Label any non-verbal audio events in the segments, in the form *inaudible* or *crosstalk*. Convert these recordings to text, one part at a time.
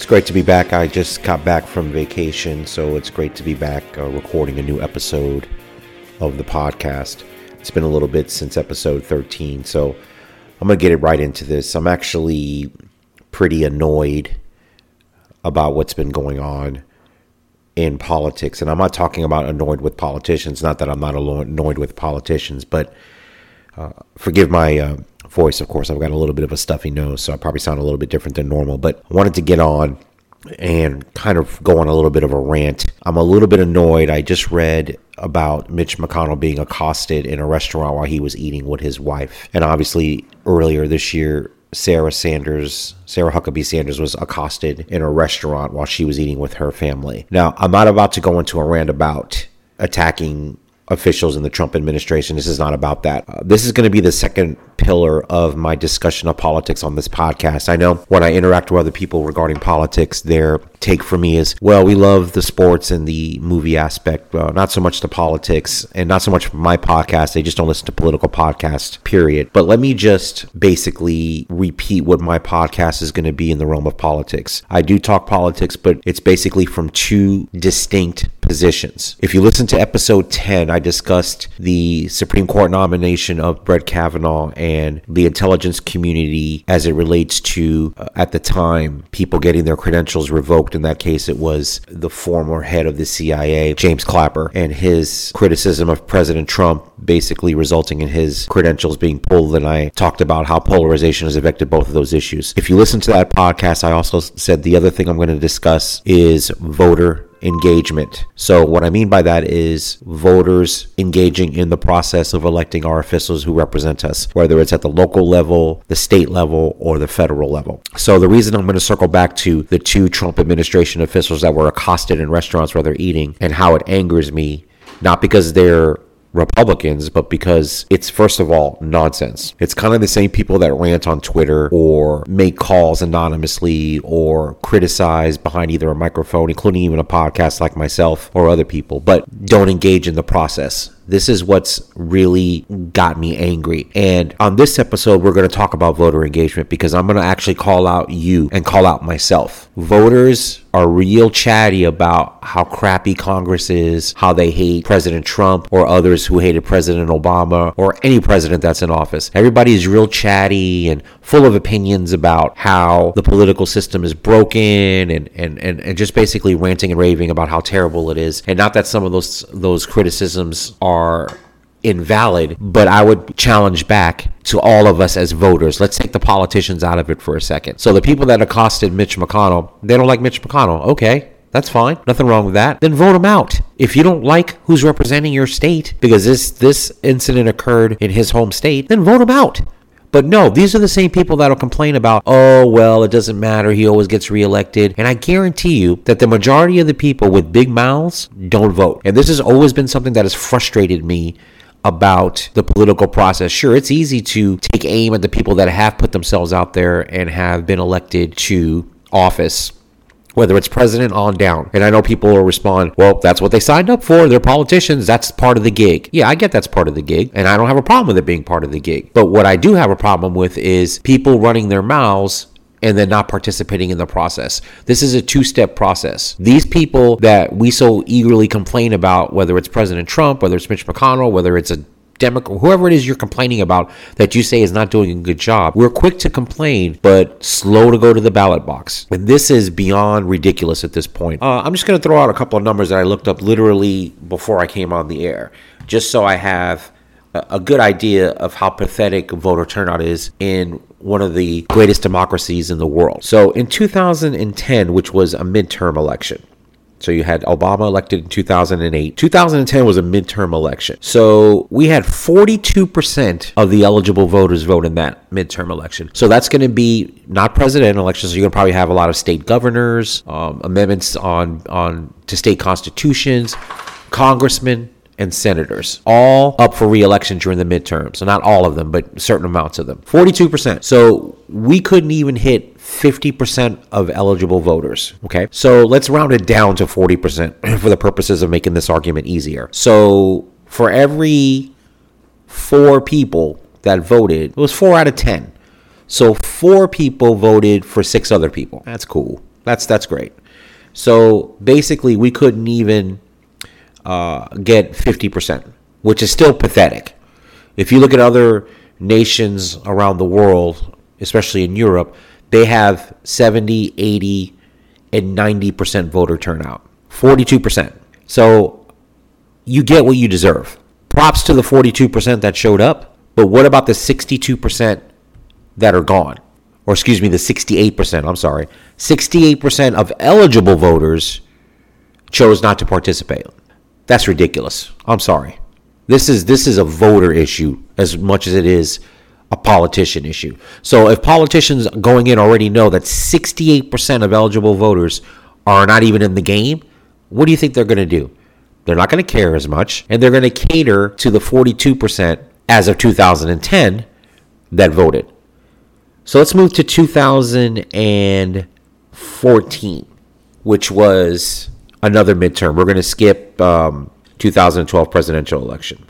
It's great to be back. I just got back from vacation, so it's great to be back uh, recording a new episode of the podcast. It's been a little bit since episode 13, so I'm going to get it right into this. I'm actually pretty annoyed about what's been going on in politics. And I'm not talking about annoyed with politicians, not that I'm not annoyed with politicians, but uh, forgive my uh, voice, of course. I've got a little bit of a stuffy nose, so I probably sound a little bit different than normal. But I wanted to get on and kind of go on a little bit of a rant. I'm a little bit annoyed. I just read about Mitch McConnell being accosted in a restaurant while he was eating with his wife. And obviously, earlier this year, Sarah Sanders, Sarah Huckabee Sanders was accosted in a restaurant while she was eating with her family. Now, I'm not about to go into a rant about attacking officials in the Trump administration. This is not about that. Uh, this is going to be the second pillar of my discussion of politics on this podcast. I know when I interact with other people regarding politics, their take for me is, well, we love the sports and the movie aspect, uh, not so much the politics and not so much my podcast. They just don't listen to political podcasts, period. But let me just basically repeat what my podcast is going to be in the realm of politics. I do talk politics, but it's basically from two distinct positions. If you listen to episode 10, I discussed the Supreme Court nomination of Brett Kavanaugh and the intelligence community as it relates to, uh, at the time, people getting their credentials revoked. In that case, it was the former head of the CIA, James Clapper, and his criticism of President Trump basically resulting in his credentials being pulled. And I talked about how polarization has affected both of those issues. If you listen to that podcast, I also said the other thing I'm going to discuss is voter engagement. So, what I mean by that is voters engaging in the process of electing our officials who represent us, whether it's at the local level, the state level, or the federal level. So, the reason I'm going to circle back to the two Trump administration officials that were accosted in restaurants where they're eating and how it angers me, not because they're Republicans, but because it's first of all nonsense. It's kind of the same people that rant on Twitter or make calls anonymously or criticize behind either a microphone, including even a podcast like myself or other people, but don't engage in the process. This is what's really got me angry. And on this episode, we're going to talk about voter engagement because I'm going to actually call out you and call out myself. Voters are real chatty about how crappy Congress is, how they hate President Trump or others who hated President Obama or any president that's in office. Everybody is real chatty and full of opinions about how the political system is broken and, and, and, and just basically ranting and raving about how terrible it is. And not that some of those those criticisms are invalid, but I would challenge back to all of us as voters. Let's take the politicians out of it for a second. So the people that accosted Mitch McConnell, they don't like Mitch McConnell. Okay. That's fine. Nothing wrong with that. Then vote him out. If you don't like who's representing your state because this this incident occurred in his home state, then vote him out. But no, these are the same people that'll complain about, oh, well, it doesn't matter. He always gets reelected. And I guarantee you that the majority of the people with big mouths don't vote. And this has always been something that has frustrated me about the political process. Sure, it's easy to take aim at the people that have put themselves out there and have been elected to office whether it's president on down. And I know people will respond, well, that's what they signed up for. They're politicians. That's part of the gig. Yeah, I get that's part of the gig. And I don't have a problem with it being part of the gig. But what I do have a problem with is people running their mouths and then not participating in the process. This is a two step process. These people that we so eagerly complain about, whether it's President Trump, whether it's Mitch McConnell, whether it's a Democrat, whoever it is you're complaining about that you say is not doing a good job, we're quick to complain, but slow to go to the ballot box. And this is beyond ridiculous at this point. Uh, I'm just going to throw out a couple of numbers that I looked up literally before I came on the air, just so I have a good idea of how pathetic voter turnout is in one of the greatest democracies in the world. So in 2010, which was a midterm election, so you had Obama elected in 2008. 2010 was a midterm election. So we had 42% of the eligible voters vote in that midterm election. So that's going to be not presidential elections. So you're going to probably have a lot of state governors, um, amendments on on to state constitutions, congressmen and senators, all up for re-election during the midterm. So not all of them, but certain amounts of them. 42%. So we couldn't even hit 50% of eligible voters. Okay. So let's round it down to 40% *clears throat* for the purposes of making this argument easier. So for every four people that voted, it was four out of 10. So four people voted for six other people. That's cool. That's that's great. So basically, we couldn't even uh, get 50%, which is still pathetic. If you look at other nations around the world, especially in Europe, they have 70, 80, and 90% voter turnout. 42%. So you get what you deserve. Props to the 42% that showed up, but what about the 62% that are gone? Or excuse me, the 68%, I'm sorry. 68% of eligible voters chose not to participate. That's ridiculous. I'm sorry. This is this is a voter issue as much as it is a politician issue. So if politicians going in already know that 68% of eligible voters are not even in the game, what do you think they're going to do? They're not going to care as much and they're going to cater to the 42% as of 2010 that voted. So let's move to 2014, which was another midterm. We're going to skip um, 2012 presidential election.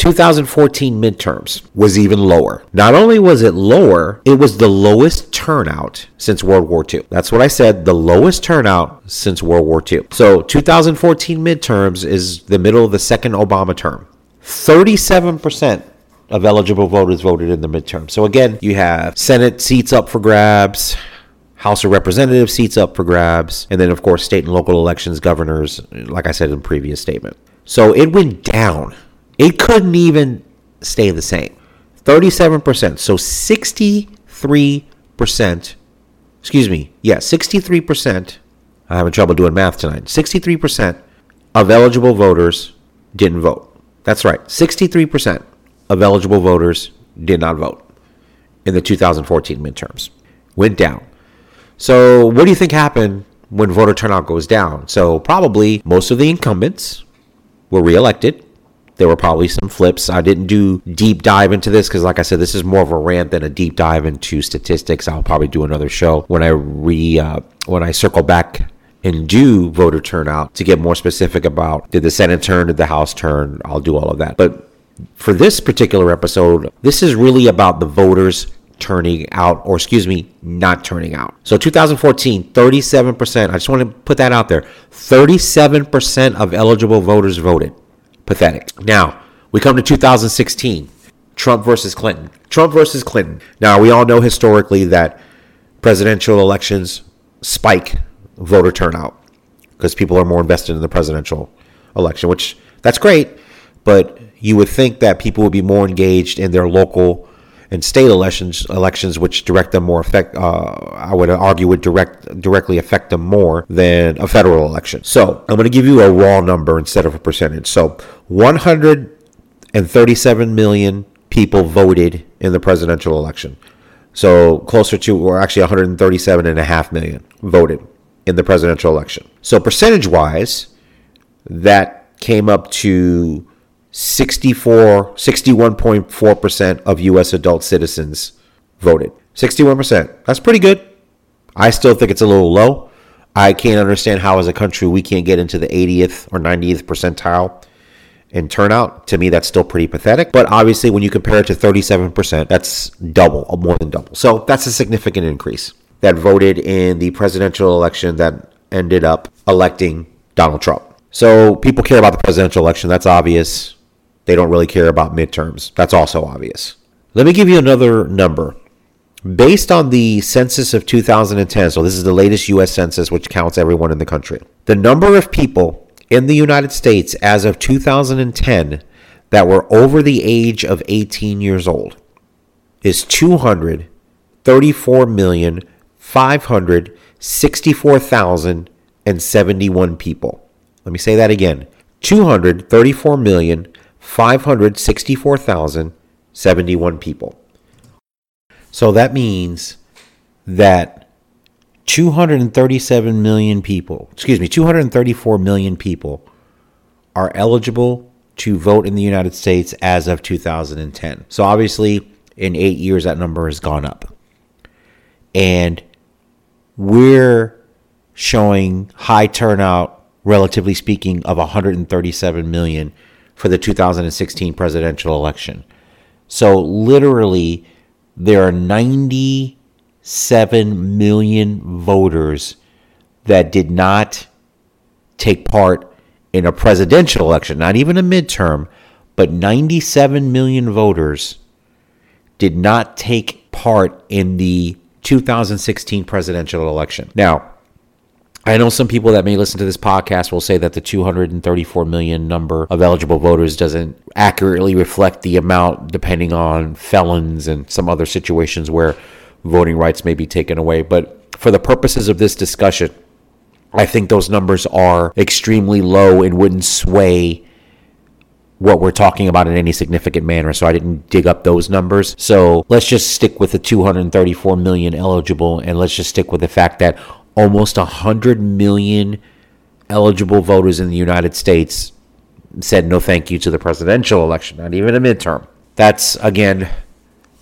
2014 midterms was even lower. Not only was it lower, it was the lowest turnout since World War II. That's what I said, the lowest turnout since World War II. So 2014 midterms is the middle of the second Obama term. 37% of eligible voters voted in the midterm. So again, you have Senate seats up for grabs, House of Representatives seats up for grabs, and then of course state and local elections, governors, like I said in the previous statement. So it went down. It couldn't even stay the same. 37%. So 63%, excuse me, yeah, 63%. I'm having trouble doing math tonight. 63% of eligible voters didn't vote. That's right. 63% of eligible voters did not vote in the 2014 midterms. Went down. So, what do you think happened when voter turnout goes down? So, probably most of the incumbents were reelected. There were probably some flips. I didn't do deep dive into this because, like I said, this is more of a rant than a deep dive into statistics. I'll probably do another show when I re uh, when I circle back and do voter turnout to get more specific about did the Senate turn, did the House turn? I'll do all of that. But for this particular episode, this is really about the voters turning out, or excuse me, not turning out. So 2014, 37%. I just want to put that out there. 37% of eligible voters voted. Pathetic. Now, we come to 2016. Trump versus Clinton. Trump versus Clinton. Now, we all know historically that presidential elections spike voter turnout because people are more invested in the presidential election, which that's great, but you would think that people would be more engaged in their local and state elections, elections which direct them more affect. Uh, I would argue would direct directly affect them more than a federal election. So I'm going to give you a raw number instead of a percentage. So 137 million people voted in the presidential election. So closer to, or actually 137 and a half million voted in the presidential election. So percentage wise, that came up to 64, 61.4% of U.S. adult citizens voted. 61%. That's pretty good. I still think it's a little low. I can't understand how, as a country, we can't get into the 80th or 90th percentile in turnout. To me, that's still pretty pathetic. But obviously, when you compare it to 37%, that's double, uh, more than double. So that's a significant increase that voted in the presidential election that ended up electing Donald Trump. So people care about the presidential election. That's obvious. They don't really care about midterms. That's also obvious. Let me give you another number. Based on the census of 2010, so this is the latest US census, which counts everyone in the country, the number of people in the United States as of 2010 that were over the age of 18 years old is 234,564,071 people. Let me say that again 234,564,071 people. So that means that 237 million people, excuse me, 234 million people are eligible to vote in the United States as of 2010. So obviously, in eight years, that number has gone up. And we're showing high turnout, relatively speaking, of 137 million for the 2016 presidential election. So literally, there are 97 million voters that did not take part in a presidential election, not even a midterm, but 97 million voters did not take part in the 2016 presidential election. Now, I know some people that may listen to this podcast will say that the 234 million number of eligible voters doesn't accurately reflect the amount depending on felons and some other situations where voting rights may be taken away. But for the purposes of this discussion, I think those numbers are extremely low and wouldn't sway what we're talking about in any significant manner. So I didn't dig up those numbers. So let's just stick with the 234 million eligible and let's just stick with the fact that almost 100 million eligible voters in the United States said no thank you to the presidential election, not even a midterm. That's, again,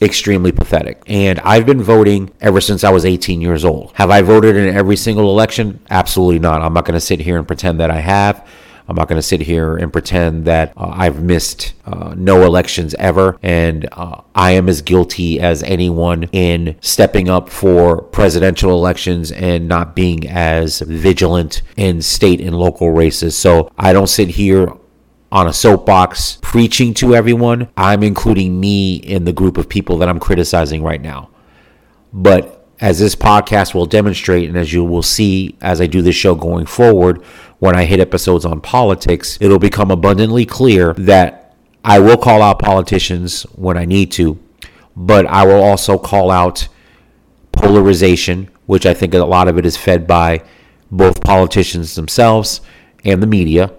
extremely pathetic. And I've been voting ever since I was 18 years old. Have I voted in every single election? Absolutely not. I'm not going to sit here and pretend that I have. I'm not going to sit here and pretend that uh, I've missed uh, no elections ever. And uh, I am as guilty as anyone in stepping up for presidential elections and not being as vigilant in state and local races. So I don't sit here on a soapbox preaching to everyone. I'm including me in the group of people that I'm criticizing right now. But as this podcast will demonstrate, and as you will see as I do this show going forward, when I hit episodes on politics, it'll become abundantly clear that I will call out politicians when I need to, but I will also call out polarization, which I think a lot of it is fed by both politicians themselves and the media.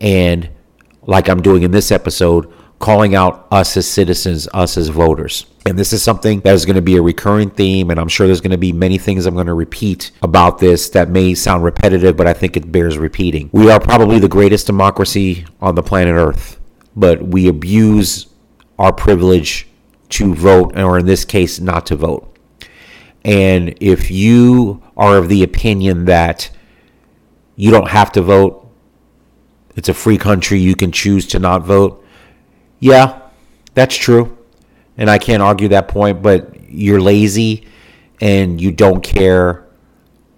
And like I'm doing in this episode, calling out us as citizens, us as voters. And this is something that is going to be a recurring theme. And I'm sure there's going to be many things I'm going to repeat about this that may sound repetitive, but I think it bears repeating. We are probably the greatest democracy on the planet Earth, but we abuse our privilege to vote, or in this case, not to vote. And if you are of the opinion that you don't have to vote, it's a free country, you can choose to not vote. Yeah, that's true. And I can't argue that point, but you're lazy and you don't care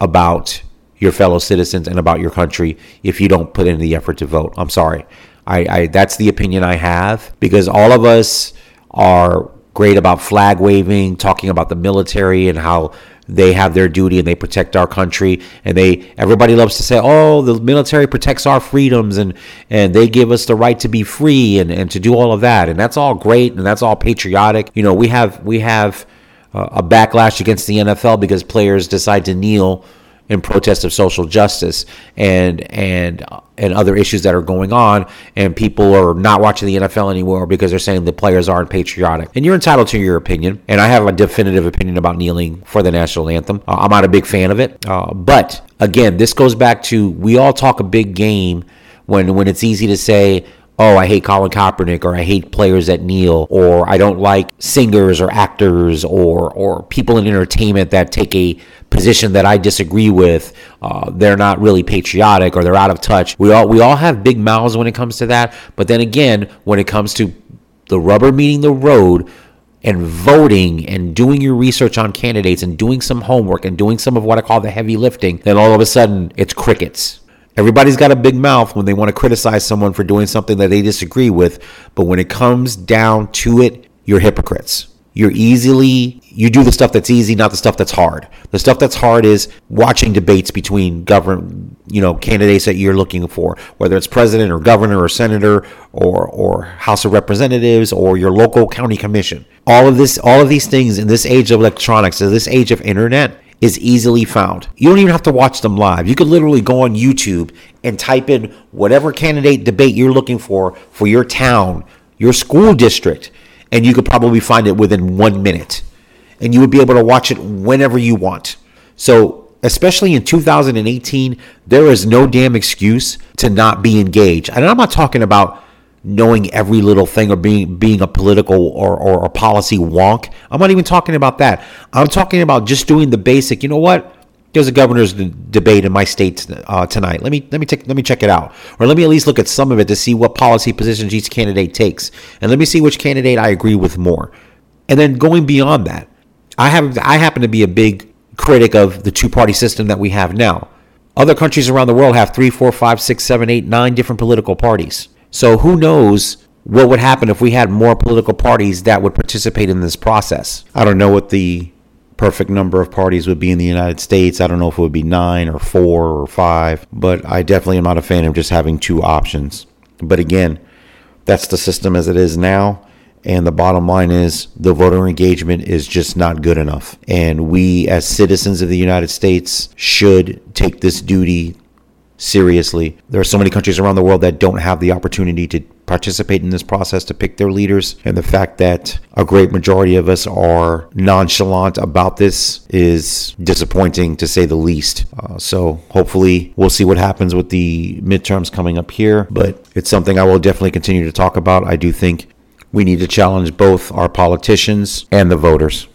about your fellow citizens and about your country if you don't put in the effort to vote. I'm sorry. I, I that's the opinion I have because all of us are great about flag waving, talking about the military and how they have their duty and they protect our country. And they everybody loves to say oh the military protects our freedoms and and they give us the right to be free and and to do all of that. And that's all great and that's all patriotic. You know we have we have uh, a backlash against the NFL because players decide to kneel in protest of social justice and and and other issues that are going on and people are not watching the NFL anymore because they're saying the players aren't patriotic. And you're entitled to your opinion and I have a definitive opinion about kneeling for the national anthem. Uh, I'm not a big fan of it. Uh, but again this goes back to we all talk a big game when when it's easy to say oh, I hate Colin Kaepernick, or I hate players that kneel, or I don't like singers or actors or or people in entertainment that take a position that I disagree with. Uh, they're not really patriotic or they're out of touch. We all we all have big mouths when it comes to that, but then again, when it comes to the rubber meeting the road. And voting and doing your research on candidates and doing some homework and doing some of what I call the heavy lifting, then all of a sudden it's crickets Everybody's got a big mouth when they want to criticize someone for doing something that they disagree with, but when it comes down to it, you're hypocrites. You're easily you do the stuff that's easy, not the stuff that's hard. The stuff that's hard is watching debates between government, you know, candidates that you're looking for, whether it's president or governor or senator or or House of Representatives or your local county commission. All of this all of these things in this age of electronics, in this age of internet, is easily found. You don't even have to watch them live. You could literally go on YouTube and type in whatever candidate debate you're looking for for your town, your school district, and you could probably find it within one minute. And you would be able to watch it whenever you want. So, especially in 2018, there is no damn excuse to not be engaged. And I'm not talking about knowing every little thing or being being a political or, or policy wonk. I'm not even talking about that. I'm talking about just doing the basic. You know what? There's a governor's debate in my state uh, tonight. Let me let me take let me check it out, or let me at least look at some of it to see what policy positions each candidate takes, and let me see which candidate I agree with more. And then going beyond that, I have I happen to be a big critic of the two party system that we have now. Other countries around the world have three, four, five, six, seven, eight, nine different political parties. So who knows what would happen if we had more political parties that would participate in this process? I don't know what the perfect number of parties would be in the United States. I don't know if it would be nine or four or five, but I definitely am not a fan of just having two options. But again, that's the system as it is now. And the bottom line is the voter engagement is just not good enough. And we, as citizens of the United States, should take this duty seriously. There are so many countries around the world that don't have the opportunity to participate in this process to pick their leaders. And the fact that a great majority of us are nonchalant about this is disappointing to say the least. Uh, so hopefully we'll see what happens with the midterms coming up here. But it's something I will definitely continue to talk about. I do think we need to challenge both our politicians and the voters.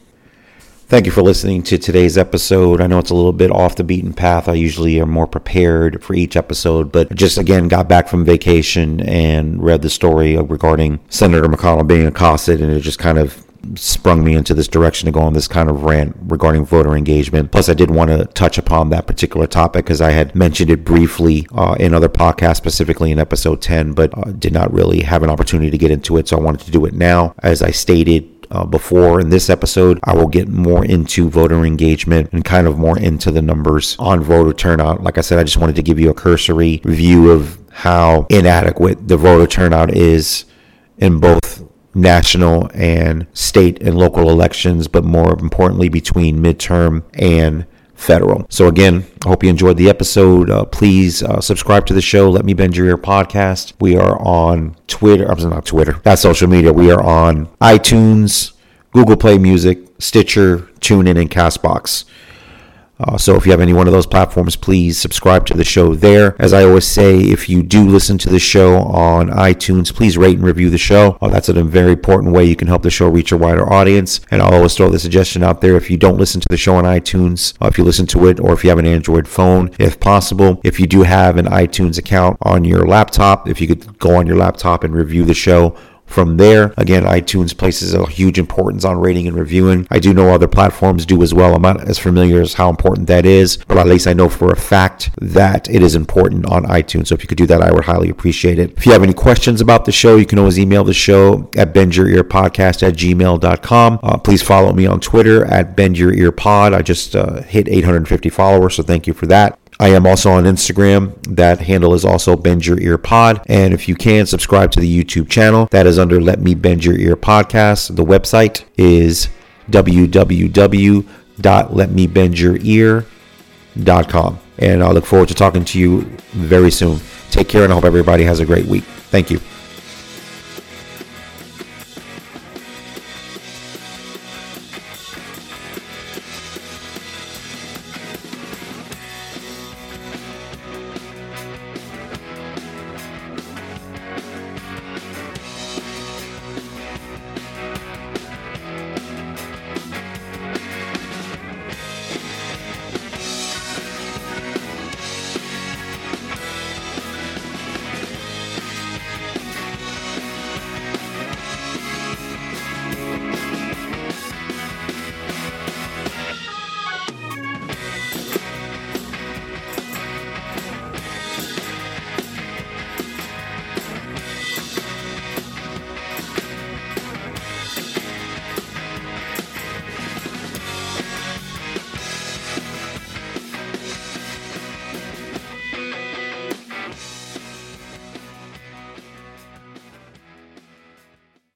Thank you for listening to today's episode. I know it's a little bit off the beaten path. I usually am more prepared for each episode, but just again got back from vacation and read the story regarding Senator McConnell being accosted, and it just kind of sprung me into this direction to go on this kind of rant regarding voter engagement. Plus, I did want to touch upon that particular topic because I had mentioned it briefly uh, in other podcasts, specifically in episode 10, but uh, did not really have an opportunity to get into it. So I wanted to do it now. As I stated, uh, before in this episode, I will get more into voter engagement and kind of more into the numbers on voter turnout. Like I said, I just wanted to give you a cursory view of how inadequate the voter turnout is in both national and state and local elections, but more importantly, between midterm and federal. So again, I hope you enjoyed the episode. Uh, please uh, subscribe to the show. Let me bend your ear podcast. We are on Twitter. I'm not Twitter. That's social media. We are on iTunes, Google Play Music, Stitcher, TuneIn, and Castbox. Uh, so if you have any one of those platforms, please subscribe to the show there. As I always say, if you do listen to the show on iTunes, please rate and review the show. Uh, that's a very important way you can help the show reach a wider audience. And I'll always throw the suggestion out there if you don't listen to the show on iTunes, uh, if you listen to it, or if you have an Android phone, if possible, if you do have an iTunes account on your laptop, if you could go on your laptop and review the show from there. Again, iTunes places a huge importance on rating and reviewing. I do know other platforms do as well. I'm not as familiar as how important that is, but at least I know for a fact that it is important on iTunes. So if you could do that, I would highly appreciate it. If you have any questions about the show, you can always email the show at bendyourearpodcast at gmail.com. Uh, please follow me on Twitter at bendyourearpod. I just uh, hit 850 followers, so thank you for that. I am also on Instagram. That handle is also Bend Your Ear Pod. And if you can, subscribe to the YouTube channel. That is under Let Me Bend Your Ear Podcast. The website is www.letmebendyourear.com. And I look forward to talking to you very soon. Take care and I hope everybody has a great week. Thank you.